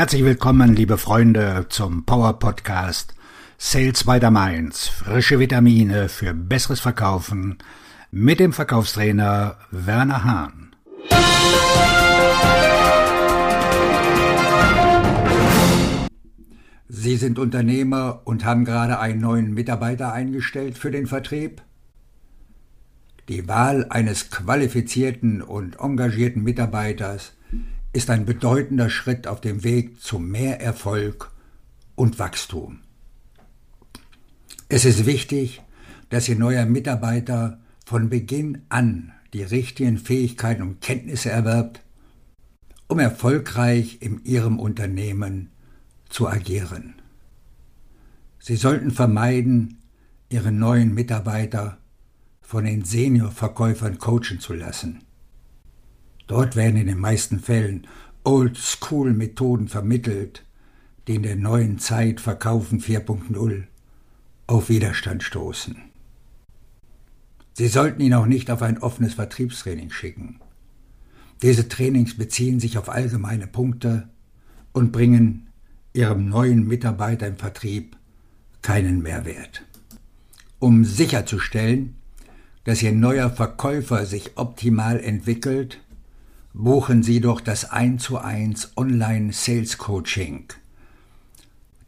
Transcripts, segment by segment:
Herzlich willkommen, liebe Freunde, zum Power Podcast Sales by the Mainz. Frische Vitamine für besseres Verkaufen mit dem Verkaufstrainer Werner Hahn. Sie sind Unternehmer und haben gerade einen neuen Mitarbeiter eingestellt für den Vertrieb? Die Wahl eines qualifizierten und engagierten Mitarbeiters ist ein bedeutender Schritt auf dem Weg zu mehr Erfolg und Wachstum. Es ist wichtig, dass Ihr neuer Mitarbeiter von Beginn an die richtigen Fähigkeiten und Kenntnisse erwirbt, um erfolgreich in Ihrem Unternehmen zu agieren. Sie sollten vermeiden, Ihre neuen Mitarbeiter von den Seniorverkäufern coachen zu lassen. Dort werden in den meisten Fällen Old-School-Methoden vermittelt, die in der neuen Zeit Verkaufen 4.0 auf Widerstand stoßen. Sie sollten ihn auch nicht auf ein offenes Vertriebstraining schicken. Diese Trainings beziehen sich auf allgemeine Punkte und bringen Ihrem neuen Mitarbeiter im Vertrieb keinen Mehrwert. Um sicherzustellen, dass Ihr neuer Verkäufer sich optimal entwickelt, buchen Sie doch das 1 zu 1 Online Sales Coaching.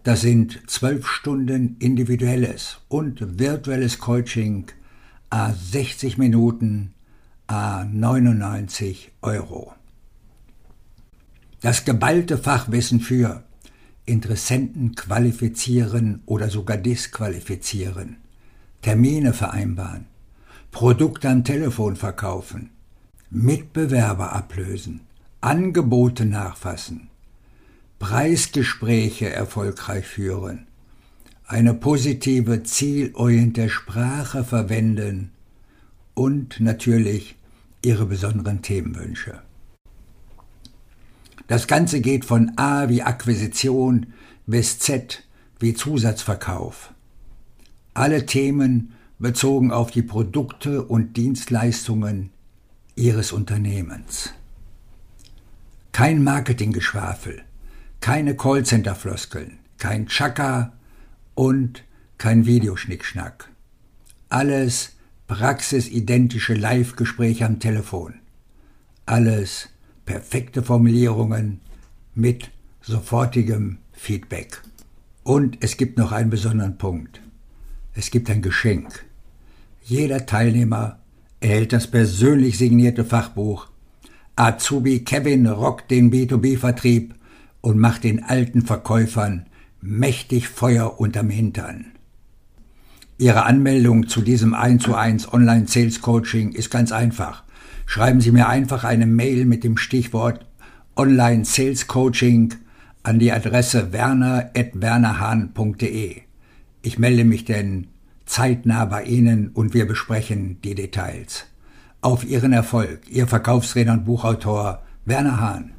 Das sind zwölf Stunden individuelles und virtuelles Coaching, a 60 Minuten, a 99 Euro. Das geballte Fachwissen für Interessenten qualifizieren oder sogar disqualifizieren, Termine vereinbaren, Produkte am Telefon verkaufen, Mitbewerber ablösen, Angebote nachfassen, Preisgespräche erfolgreich führen, eine positive, zielorientierte Sprache verwenden und natürlich ihre besonderen Themenwünsche. Das Ganze geht von A wie Akquisition bis Z wie Zusatzverkauf. Alle Themen bezogen auf die Produkte und Dienstleistungen Ihres Unternehmens. Kein Marketinggeschwafel, keine Callcenter-Floskeln, kein Chaka und kein Videoschnickschnack. Alles praxisidentische Live-Gespräche am Telefon. Alles perfekte Formulierungen mit sofortigem Feedback. Und es gibt noch einen besonderen Punkt. Es gibt ein Geschenk. Jeder Teilnehmer erhält das persönlich signierte Fachbuch Azubi Kevin rockt den B2B-Vertrieb und macht den alten Verkäufern mächtig Feuer unterm Hintern. Ihre Anmeldung zu diesem 1 zu 1 Online Sales Coaching ist ganz einfach. Schreiben Sie mir einfach eine Mail mit dem Stichwort Online Sales Coaching an die Adresse werner.wernerhahn.de. Ich melde mich denn zeitnah bei Ihnen und wir besprechen die Details. Auf Ihren Erfolg, Ihr Verkaufsredner und Buchautor Werner Hahn.